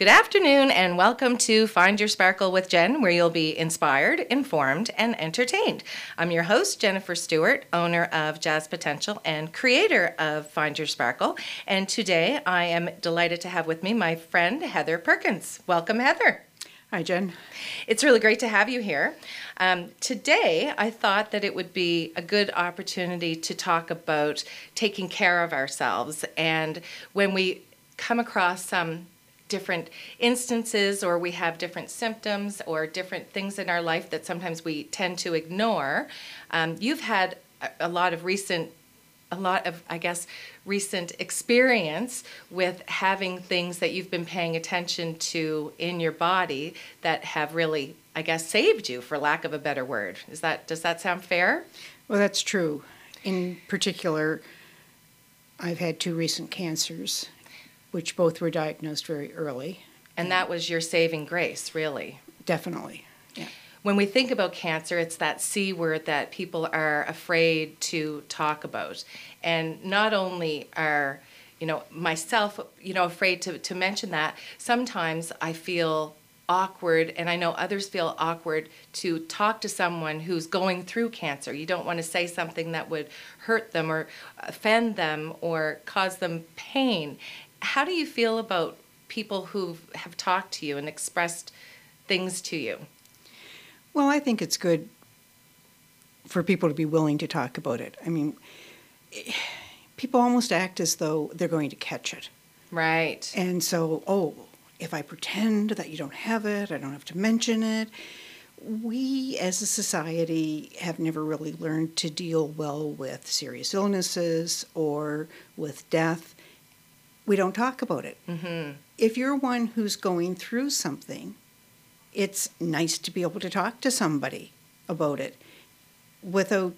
Good afternoon, and welcome to Find Your Sparkle with Jen, where you'll be inspired, informed, and entertained. I'm your host, Jennifer Stewart, owner of Jazz Potential and creator of Find Your Sparkle. And today I am delighted to have with me my friend Heather Perkins. Welcome, Heather. Hi, Jen. It's really great to have you here. Um, today, I thought that it would be a good opportunity to talk about taking care of ourselves. And when we come across some different instances or we have different symptoms or different things in our life that sometimes we tend to ignore. Um, you've had a, a lot of recent a lot of, I guess, recent experience with having things that you've been paying attention to in your body that have really, I guess, saved you, for lack of a better word. Is that does that sound fair? Well, that's true. In particular, I've had two recent cancers, which both were diagnosed very early. And that was your saving grace, really. Definitely. Yeah. When we think about cancer, it's that C word that people are afraid to talk about. And not only are, you know, myself, you know, afraid to, to mention that, sometimes I feel awkward and I know others feel awkward to talk to someone who's going through cancer. You don't want to say something that would hurt them or offend them or cause them pain how do you feel about people who have talked to you and expressed things to you? Well, I think it's good for people to be willing to talk about it. I mean, people almost act as though they're going to catch it. Right. And so, oh, if I pretend that you don't have it, I don't have to mention it. We as a society have never really learned to deal well with serious illnesses or with death we don't talk about it. Mm-hmm. If you're one who's going through something, it's nice to be able to talk to somebody about it without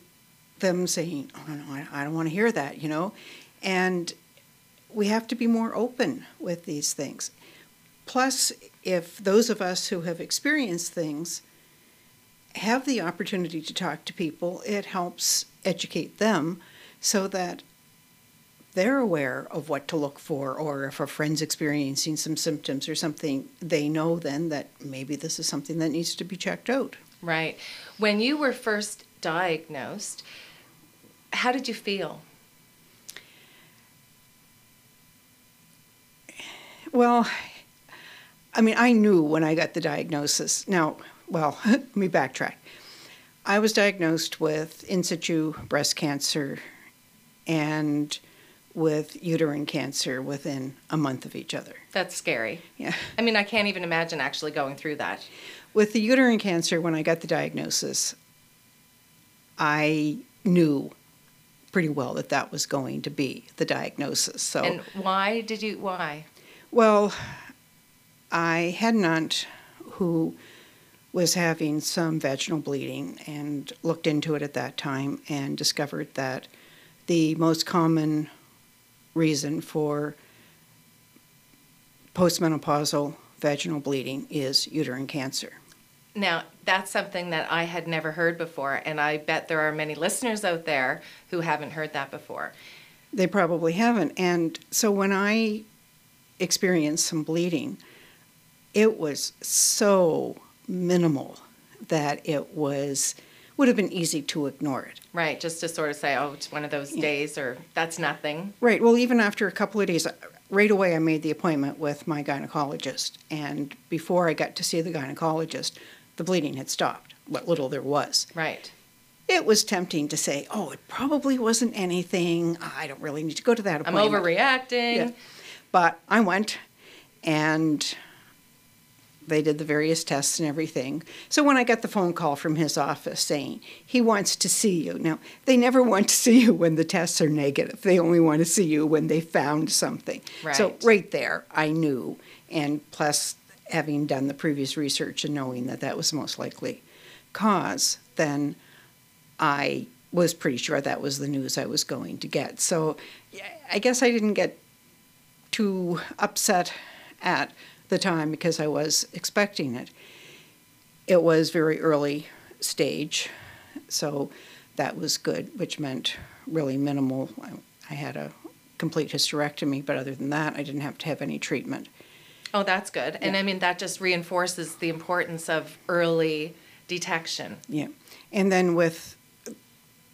them saying, oh, no, no, I don't want to hear that, you know? And we have to be more open with these things. Plus, if those of us who have experienced things have the opportunity to talk to people, it helps educate them so that they're aware of what to look for, or if a friend's experiencing some symptoms or something, they know then that maybe this is something that needs to be checked out. Right. When you were first diagnosed, how did you feel? Well, I mean, I knew when I got the diagnosis. Now, well, let me backtrack. I was diagnosed with in situ breast cancer and with uterine cancer within a month of each other. That's scary. Yeah. I mean, I can't even imagine actually going through that. With the uterine cancer, when I got the diagnosis, I knew pretty well that that was going to be the diagnosis. So. And why did you? Why? Well, I had an aunt who was having some vaginal bleeding and looked into it at that time and discovered that the most common reason for postmenopausal vaginal bleeding is uterine cancer. Now, that's something that I had never heard before, and I bet there are many listeners out there who haven't heard that before. They probably haven't. And so when I experienced some bleeding, it was so minimal that it was would have been easy to ignore it. Right, just to sort of say, oh, it's one of those yeah. days or that's nothing. Right, well, even after a couple of days, right away I made the appointment with my gynecologist. And before I got to see the gynecologist, the bleeding had stopped, what little there was. Right. It was tempting to say, oh, it probably wasn't anything. I don't really need to go to that appointment. I'm overreacting. Yeah. But I went and they did the various tests and everything. So when I got the phone call from his office saying he wants to see you, now they never want to see you when the tests are negative. They only want to see you when they found something. Right. So right there, I knew, and plus having done the previous research and knowing that that was the most likely cause, then I was pretty sure that was the news I was going to get. So I guess I didn't get too upset at the time because I was expecting it. It was very early stage, so that was good, which meant really minimal. I, I had a complete hysterectomy, but other than that, I didn't have to have any treatment. Oh, that's good. And Yeah. I mean, that just reinforces the importance of early detection. Yeah. And then with,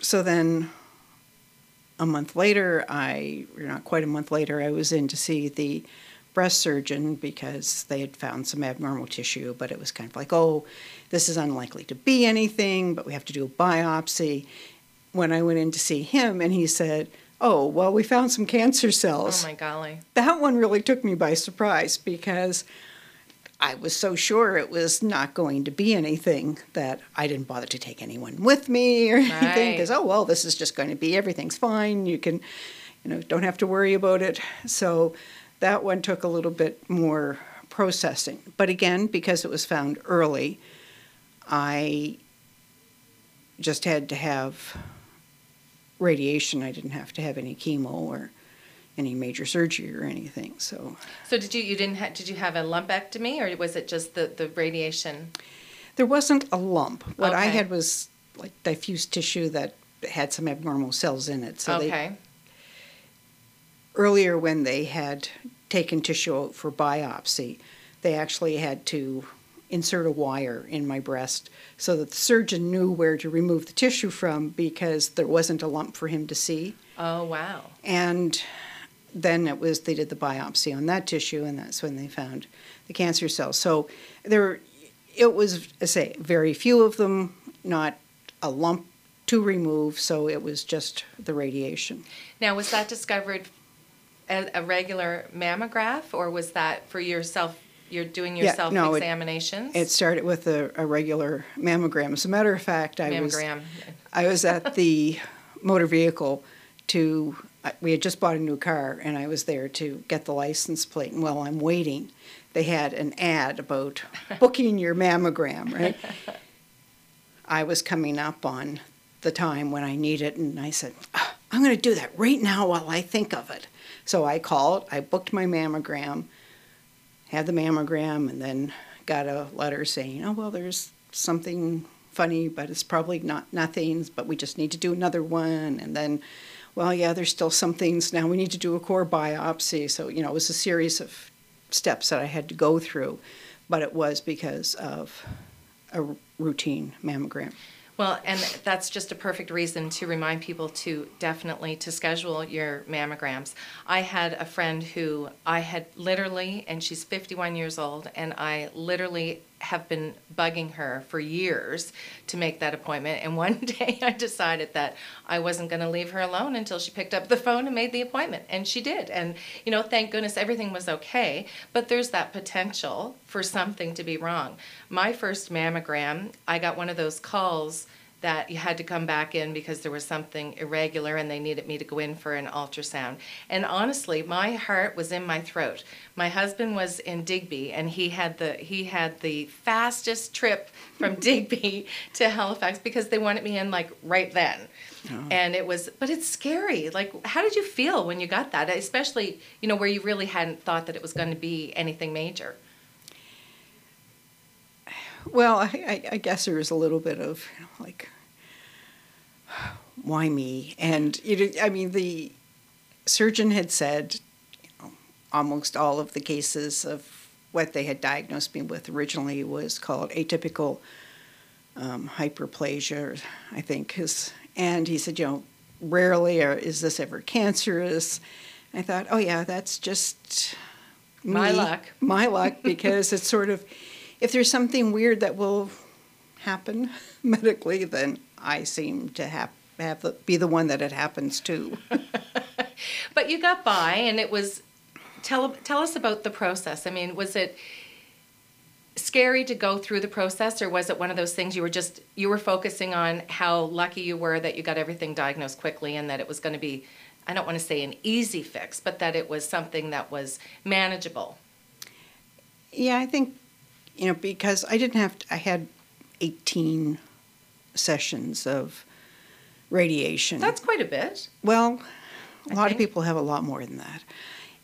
so then a month later, I, or not quite a month later, I was in to see the breast surgeon because they had found some abnormal tissue, but it was kind of like, oh, this is unlikely to be anything, but we have to do a biopsy. When I went in to see him, and he said, oh, well, we found some cancer cells. Oh my golly. that one really took me by surprise because I was so sure it was not going to be anything that I didn't bother to take anyone with me or anything because oh well this is just going to be everything's fine you can you know don't have to worry about it so that one took a little bit more processing but again because it was found early I just had to have radiation I didn't have to have any chemo or any major surgery or anything so So did you you didn't ha- did you have a lumpectomy or was it just the the radiation? There wasn't a lump. What I had was like diffuse tissue that had some abnormal cells in it. So they, okay. Earlier when they had taken tissue out for biopsy, they actually had to insert a wire in my breast so that the surgeon knew where to remove the tissue from because there wasn't a lump for him to see. Oh wow. And then it was they did the biopsy on that tissue, and that's when they found the cancer cells. So there, it was I say very few of them, not a lump to remove. So it was just the radiation. Now was that discovered as a regular mammograph or was that for yourself you're doing your Yeah, self no, it- examinations? It started with a, a regular mammogram. As a matter of fact, I was mammogram. I was at the motor vehicle to, I- we had just bought a new car and I was there to get the license plate. And while I'm waiting, they had an ad about booking your mammogram, right? I was coming up on the time when I need it and I said, "Ah, I'm going to do that right now while I think of it. So I called, I booked my mammogram, had the mammogram, and then got a letter saying, oh, well, there's something funny, but it's probably not nothing, but we just need to do another one. And then, well, yeah, there's still some things. Now we need to do a core biopsy. So, you know, it was a series of steps that I had to go through, but it was because of a routine mammogram. Well, and that's just a perfect reason to remind people to definitely to schedule your mammograms. I had a friend who I had literally, and she's 51 years old, and I literally have been bugging her for years to make that appointment. And one day I decided that I wasn't going to leave her alone until she picked up the phone and made the appointment. And she did. And, you know, thank goodness everything was okay. But there's that potential for something to be wrong. My first mammogram, I got one of those calls that you had to come back in because there was something irregular and they needed me to go in for an ultrasound. And honestly, my heart was in my throat. My husband was in Digby and he had the he had the fastest trip from Digby to Halifax because they wanted me in like right then. Oh. And it was but it's scary. Like how did you feel when you got that? Especially, you know, where you really hadn't thought that it was going to be anything major. Well, I, I, guess there was a little bit of you know, like, why me? And you know, I mean, the surgeon had said, you know, almost all of the cases of what they had diagnosed me with originally was called atypical um, hyperplasia, I think is. And he said, you know, rarely or is this ever cancerous? I thought, oh yeah, that's just My luck. My luck, because it's sort of if there's something weird that will happen medically, then I seem to have have the, be the one that it happens to. But you got by, and it was. Tell tell us about the process. I mean, was it scary to go through the process, or was it one of those things you were just you were focusing on how lucky you were that you got everything diagnosed quickly, and that it was going to be, I don't want to say an easy fix, but that it was something that was manageable. yeah, I think you know because I didn't have to, I had 18 sessions of radiation. That's quite a bit. Well, a I lot of people have a lot more than that.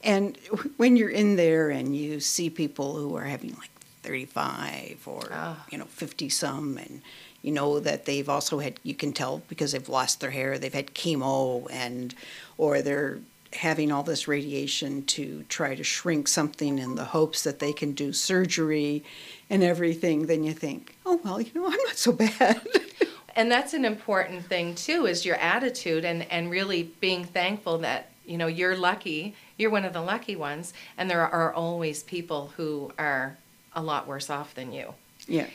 And when you're in there and you see people who are having like 35 or Ah. you know 50 some and you know that they've also had you can tell because they've lost their hair, they've had chemo and or they're having all this radiation to try to shrink something in the hopes that they can do surgery and everything, then you think, oh, well, you know, I'm not so bad. and that's an important thing too is your attitude and, and really being thankful that you know you're lucky you're one of the lucky ones and there are always people who are a lot worse off than you. Yeah.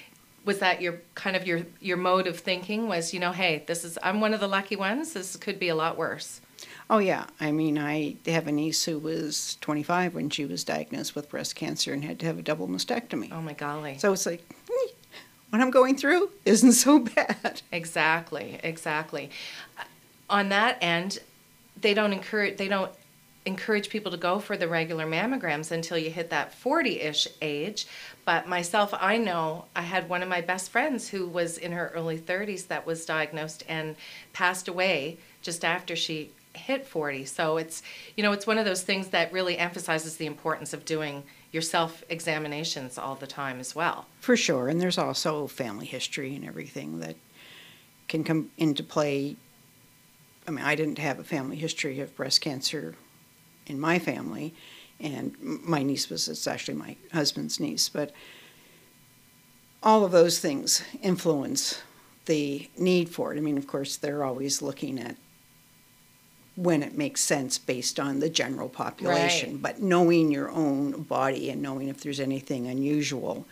Was that your kind of your your mode of thinking was you know hey this is i'm one of the lucky ones this could be a lot worse oh yeah. I mean i have a niece who was 25 when she was diagnosed with breast cancer and had to have a double mastectomy. Oh my golly. So it's like what i'm going through isn't so bad. Exactly exactly. On that end they don't encourage they don't encourage people to go for the regular mammograms until you hit that 40-ish age. But myself i know i had one of my best friends who was in her early 30s that was diagnosed and passed away just after she hit 40 so it's you know it's one of those things that really emphasizes the importance of doing your self examinations all the time as well. For sure. And there's also family history and everything that can come into play. I mean, I didn't have a family history of breast cancer in my family, and my niece was it's actually my husband's niece, but all of those things influence the need for it. I mean, of course, they're always looking at when it makes sense based on the general population, right. but knowing your own body and knowing if there's anything unusual,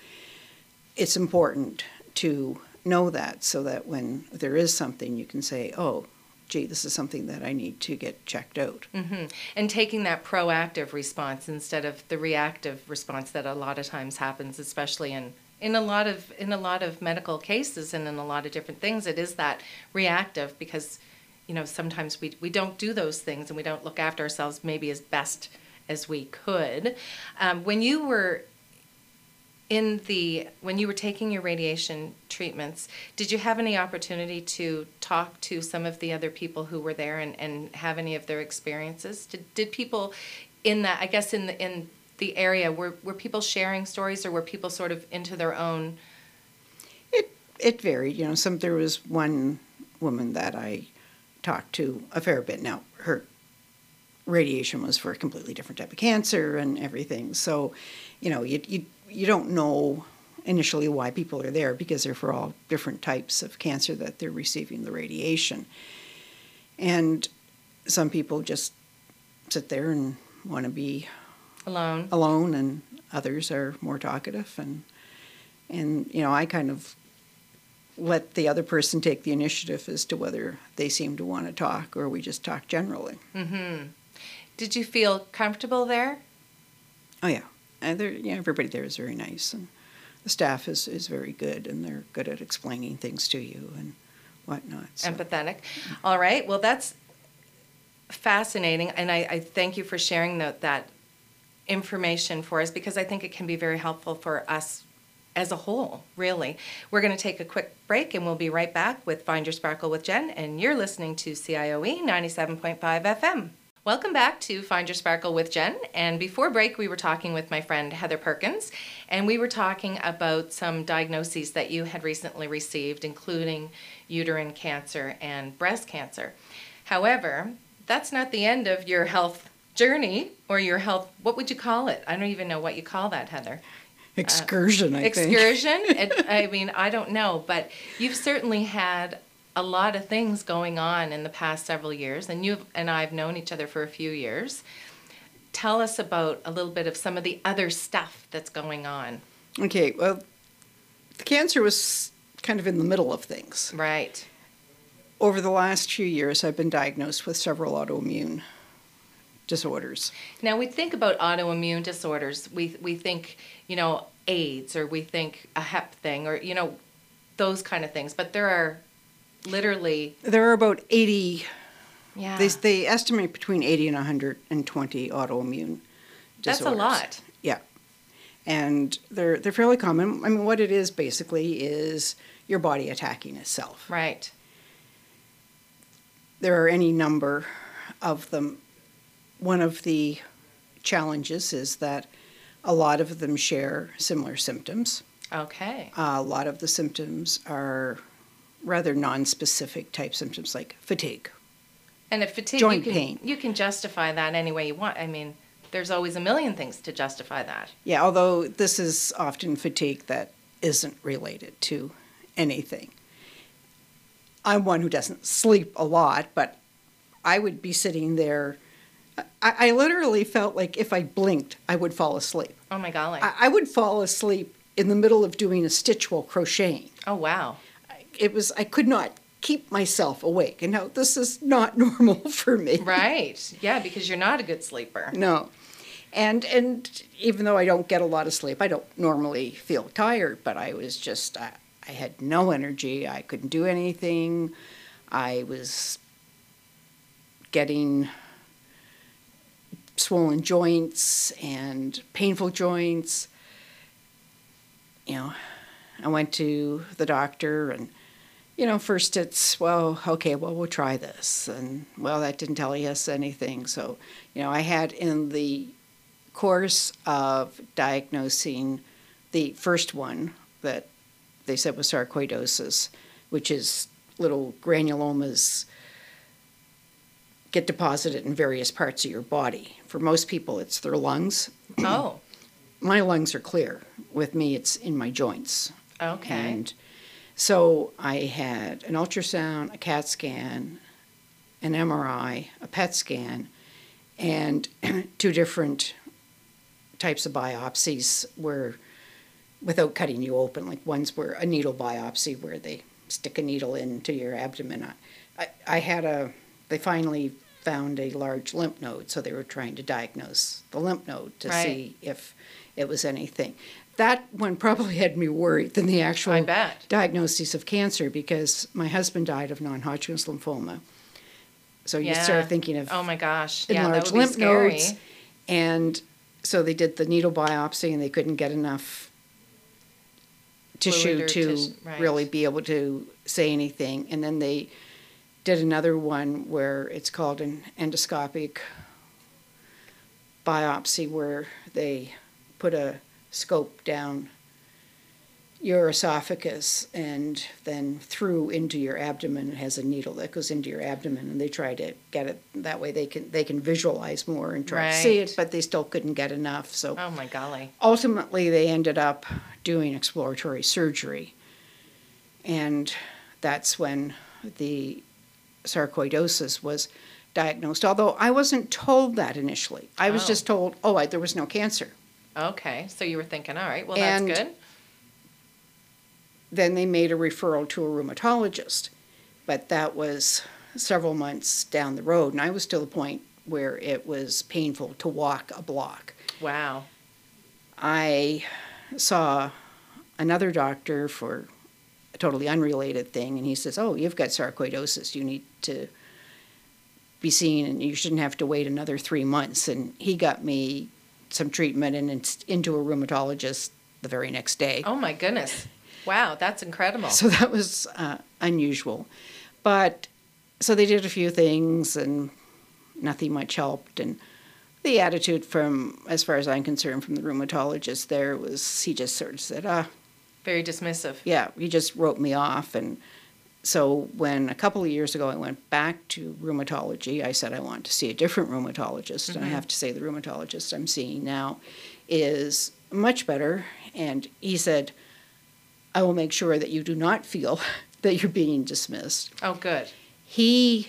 it's important to know that so that when there is something, you can say, oh, gee, this is something that I need to get checked out. Mm-hmm. And taking that proactive response instead of the reactive response that a lot of times happens, especially in in a lot of in a lot of medical cases and in a lot of different things, it is that reactive because you know sometimes we we don't do those things and we don't look after ourselves maybe as best as we could. Um, when you were in the when you were taking your radiation treatments did you have any opportunity to talk to some of the other people who were there and, and have any of their experiences? Did, did people in that i guess in the in the area were, were people sharing stories or were people sort of into their own? It it varied. You know some there was one woman that i talked to a fair bit. Now her radiation was for a completely different type of cancer and everything. So you know you, you you don't know initially why people are there because they're for all different types of cancer that they're receiving the radiation. And some people just sit there and want to be alone. alone and others are more talkative and and you know I kind of let the other person take the initiative as to whether they seem to want to talk or we just talk generally. Mhm. Did you feel comfortable there? Oh yeah and yeah, everybody there is very nice, and the staff is, is very good, and they're good at explaining things to you and whatnot. So. Empathetic. All right. Well, that's fascinating, and I, I thank you for sharing the, that information for us because I think it can be very helpful for us as a whole, really. We're going to take a quick break and we'll be right back with Find Your Sparkle with Jen, and you're listening to CIOE 97.5 FM. Welcome back to Find Your Sparkle with Jen. And before break, we were talking with my friend Heather Perkins, and we were talking about some diagnoses that you had recently received, including uterine cancer and breast cancer. However, that's not the end of your health journey or your health, what would you call it? I don't even know what you call that, Heather. Excursion, uh, I excursion? think. Excursion? I mean, I don't know, but you've certainly had a lot of things going on in the past several years, and you and I have known each other for a few years. Tell us about a little bit of some of the other stuff that's going on. Okay, well, the cancer was kind of in the middle of things. Right. Over the last few years, I've been diagnosed with several autoimmune disorders. Now, we think about autoimmune disorders. We we think, you know, AIDS or we think a hep thing or you know, those kind of things. But there are literally. There are about 80. Yeah. They, they estimate between 80 and 120 autoimmune disorders. That's a lot. Yeah. And they're, they're fairly common. I mean, what it is basically is your body attacking itself. Right. There are any number of them. One of the challenges is that a lot of them share similar symptoms. Okay. Uh, a lot of the symptoms are rather non-specific type symptoms like fatigue, And if fatigue, Joint you can, pain. you can justify that any way you want. I mean, there's always a million things to justify that. Yeah, although this is often fatigue that isn't related to anything. I'm one who doesn't sleep a lot, but I would be sitting there. I, I literally felt like if I blinked, I would fall asleep. Oh my golly. I, I would fall asleep in the middle of doing a stitch while crocheting. oh wow. It was I could not keep myself awake, and now this is not normal for me. Right. Yeah, because you're not a good sleeper. No. And and even though I don't get a lot of sleep, I don't normally feel tired, but I was just I, I had no energy. I couldn't do anything. I was getting swollen joints and painful joints. You know, I went to the doctor and you know, first it's, well, okay, well, we'll try this. And, well, that didn't tell us anything. So, you know, I had in the course of diagnosing the first one that they said was sarcoidosis, which is little granulomas get deposited in various parts of your body. For most people, it's their lungs. Oh, My lungs are clear. With me, it's in my joints. okay. And so I had an ultrasound, a CAT scan, an MRI, a PET scan, and two different types of biopsies where, without cutting you open, like ones were a needle biopsy where they stick a needle into your abdomen. I, I, I had a, they finally found a large lymph node, so they were trying to diagnose the lymph node to Right. see if it was anything. That one probably had me worried than the actual diagnosis of cancer because my husband died of non-Hodgkin's lymphoma. So you Yeah. start thinking of Oh my gosh. Yeah, that enlarged would be lymph scary. nodes, and so they did the needle biopsy, and they couldn't get enough tissue to tis- right. really be able to say anything. And then they did another one where it's called an endoscopic biopsy, where they put a scope down your esophagus and then through into your abdomen. It has a needle that goes into your abdomen, and they try to get it that way. They can they can visualize more and try to see it, but they still couldn't get enough. So Oh my golly. ultimately, they ended up doing exploratory surgery, and that's when the sarcoidosis was diagnosed. Although I wasn't told that initially, I was Oh. just told, oh, I, there was no cancer. Okay. So you were thinking, all right, well, And- that's good. then they made a referral to a rheumatologist. But that was several months down the road, and I was to the point where it was painful to walk a block. Wow. I saw another doctor for totally unrelated thing, and he says, Oh, you've got sarcoidosis. You need to be seen, and you shouldn't have to wait another three months. And he got me some treatment and into a rheumatologist the very next day. Oh my goodness. Wow, that's incredible. So that was uh, unusual. But so they did a few things and nothing much helped. And the attitude from, as far as I'm concerned, from the rheumatologist there was he just sort of said, ah, Very dismissive. yeah, he just wrote me off. And so when a couple of years ago I went back to rheumatology, I said I want to see a different rheumatologist. And I mm-hmm. have to say the rheumatologist I'm seeing now is much better. And he said, I will make sure that you do not feel that you're being dismissed. Oh, good. He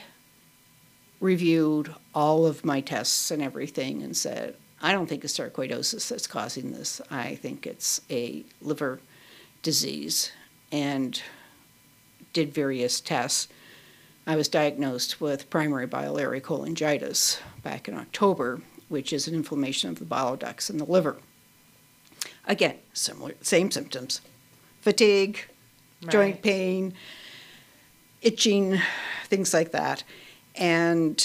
reviewed all of my tests and everything and said, I don't think it's sarcoidosis that's causing this. I think it's a liver disease and did various tests. I was diagnosed with primary biliary cholangitis back in October, which is an inflammation of the bile ducts in the liver. Again, similar, same symptoms fatigue, joint pain, itching, things like that. And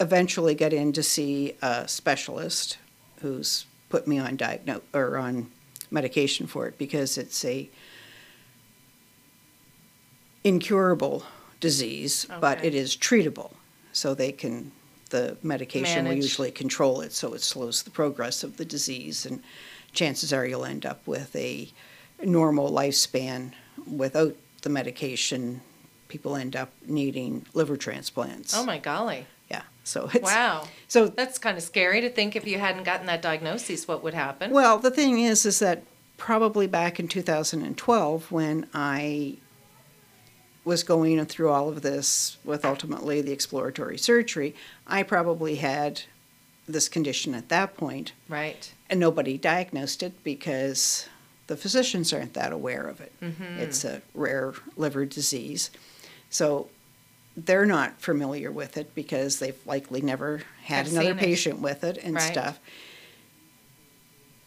eventually got in to see a specialist who's put me on diagnose or on medication for it because it's a incurable disease, but it is treatable. So they can the medication will usually control it so it slows the progress of the disease and chances are you'll end up with a normal lifespan without the medication people end up needing liver transplants. Oh my golly. So it's Wow. so That's kind of scary to think if you hadn't gotten that diagnosis, what would happen? Well, the thing is, is that probably back in 2012, when I was going through all of this with ultimately the exploratory surgery, I probably had this condition at that point, right. and nobody diagnosed it because the physicians aren't that aware of it. Mm-hmm. It's a rare liver disease. So they're not familiar with it because they've likely never had Have another patient with it and Right. stuff.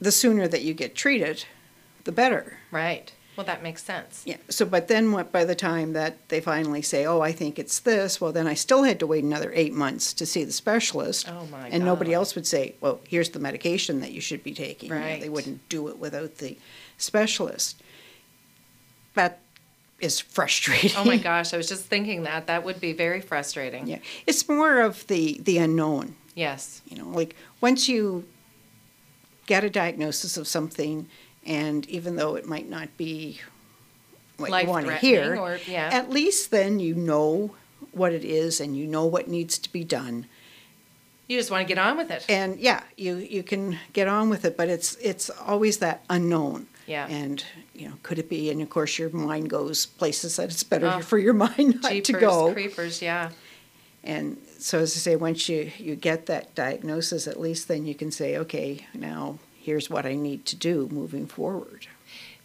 The sooner that you get treated, the better. Right. Well, that makes sense. Yeah. So, but then what, by the time that they finally say, oh, I think it's this, well, then I still had to wait another eight months to see the specialist. Oh my god. and nobody else would say, well, here's the medication that you should be taking. You know, Right. they wouldn't do it without the specialist. That is frustrating. Oh my gosh, I was just thinking that. That would be very frustrating. yeah. It's more of the, the unknown. Yes. You know, like once you get a diagnosis of something, and even though it might not be what you want to hear, or- yeah. at least then you know what it is and you know what needs to be done. You just want to get on with it. And yeah, you, you can get on with it, but it's it's always that unknown. Yeah. And you know, could it be? And of course, your mind goes places that it's better Oh, for your mind not Jeepers, to go. creepers, creepers, yeah. And so, as I say, once you, you get that diagnosis, at least then you can say, okay, now here's what I need to do moving forward.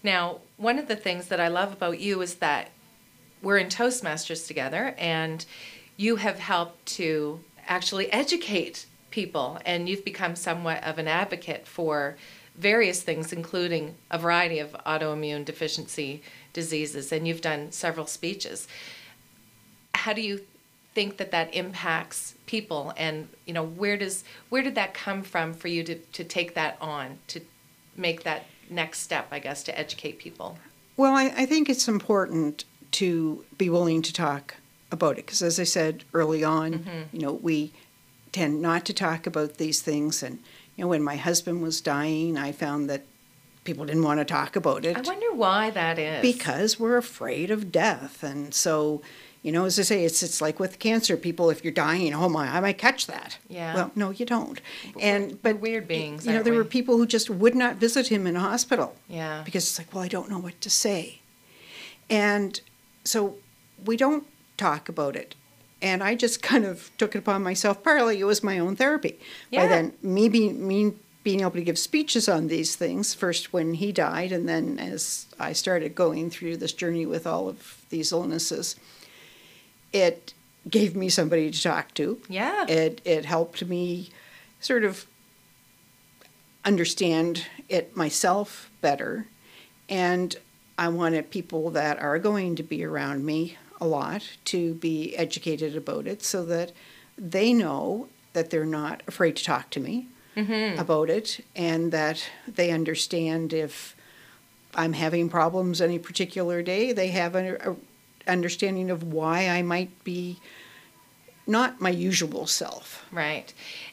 Now, one of the things that I love about you is that we're in Toastmasters together, and you have helped to actually educate people, and you've become somewhat of an advocate for various things, including a variety of autoimmune deficiency diseases, and you've done several speeches. How do you think that that impacts people, and you know where does where did that come from for you to, to take that on to make that next step, I guess, to educate people? Well, I, I think it's important to be willing to talk about it because, as I said early on, mm-hmm. you know, we tend not to talk about these things. And, you know, when my husband was dying, I found that people didn't want to talk about it. I wonder why that is. because we're afraid of death and so you know as i say it's it's like with cancer people if you're dying oh my i might catch that Yeah. well no you don't and we're but weird beings, you know there we? were people who just would not visit him in hospital yeah, because it's like well i don't know what to say and so we don't talk about it and i just kind of took it upon myself partly it was my own therapy. Yeah. by then me being me being able to give speeches on these things first when he died and then as i started going through this journey with all of these illnesses it gave me somebody to talk to. Yeah, it it helped me sort of understand it myself better and I wanted people that are going to be around me a lot to be educated about it so that they know that they're not afraid to talk to me Mm-hmm. about it and that they understand if I'm having problems any particular day, they have an a understanding of why I might be not my usual self. right.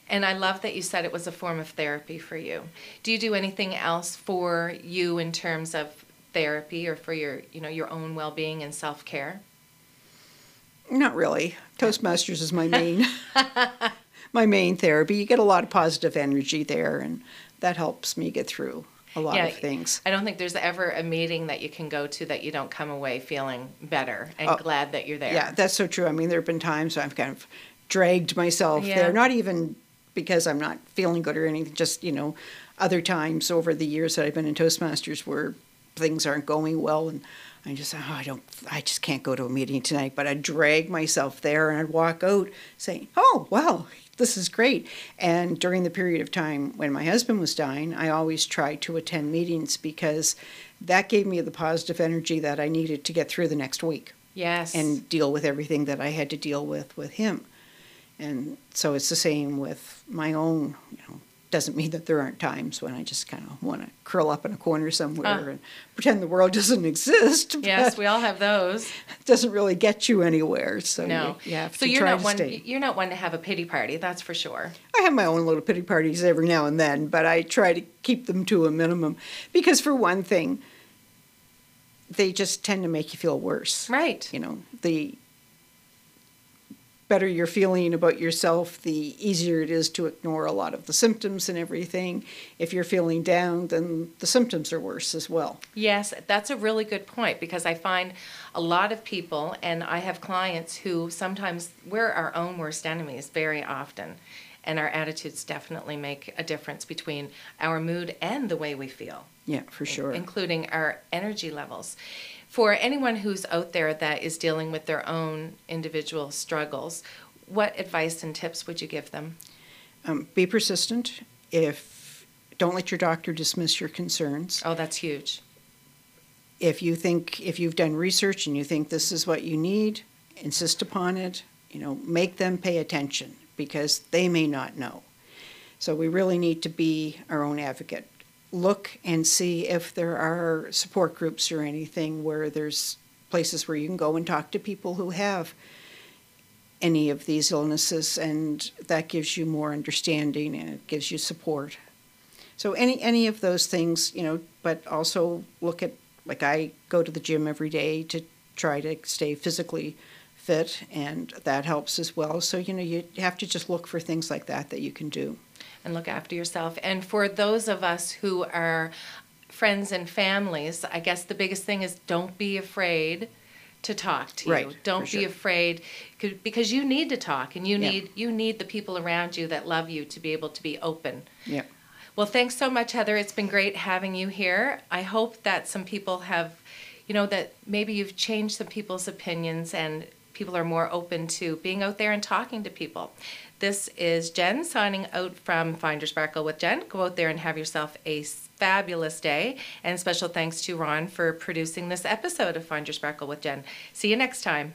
And I love that you said it was a form of therapy for you. Do you do anything else for you in terms of therapy or for your, you know, your own well-being and self-care? Not really. Toastmasters is my main my main therapy. You get a lot of positive energy there and that helps me get through a lot Yeah, of things. I don't think there's ever a meeting that you can go to that you don't come away feeling better and Oh, glad that you're there. Yeah, that's so true. I mean, there have been times I've kind of dragged myself Yeah. there, not even because I'm not feeling good or anything, just, you know, other times over the years that I've been in Toastmasters where things aren't going well and I just, oh, I don't, I just can't go to a meeting tonight. But I'd drag myself there and I'd walk out saying, oh, well, this is great. And during the period of time when my husband was dying, I always tried to attend meetings because that gave me the positive energy that I needed to get through the next week Yes. and deal with everything that I had to deal with with him. And so it's the same with my own, you know, doesn't mean that there aren't times when I just kind of want to curl up in a corner somewhere Ah. and pretend the world doesn't exist. yes, we all have those. it doesn't really get you anywhere. So No. you, you have so to you're try not to one stay. you're not one to have a pity party, that's for sure. I have my own little pity parties every now and then, but I try to keep them to a minimum because, for one thing, they just tend to make you feel worse. Right. You know, the better you're feeling about yourself, the easier it is to ignore a lot of the symptoms and everything. If you're feeling down, then the symptoms are worse as well. Yes, that's a really good point because I find a lot of people, and I have clients who sometimes we're our own worst enemies very often. And our attitudes definitely make a difference between our mood and the way we feel. Yeah, for sure. Including our energy levels. For anyone who's out there that is dealing with their own individual struggles, what advice and tips would you give them? Um, be persistent. If don't let your doctor dismiss your concerns. Oh, that's huge. If you think if you've done research and you think this is what you need, insist upon it. You know, make them pay attention because they may not know. So we really need to be our own advocate look and see if there are support groups or anything where there's places where you can go and talk to people who have any of these illnesses and that gives you more understanding and it gives you support. So any any of those things you know but also look at like i go to the gym every day to try to stay physically fit and that helps as well. So you know you have to just look for things like that that you can do and look after yourself. And for those of us who are friends and families, I guess the biggest thing is don't be afraid to talk to right, you. Don't sure. be afraid because you need to talk and you need you need the people around you that love you to be able to be open. Yeah. Well, thanks so much Heather. It's been great having you here. I hope that some people have you know that maybe you've changed some people's opinions and people are more open to being out there and talking to people. This is Jen signing out from Find Your Sparkle with Jen. Go out there and have yourself a fabulous day. And special thanks to Ron for producing this episode of Find Your Sparkle with Jen. See you next time.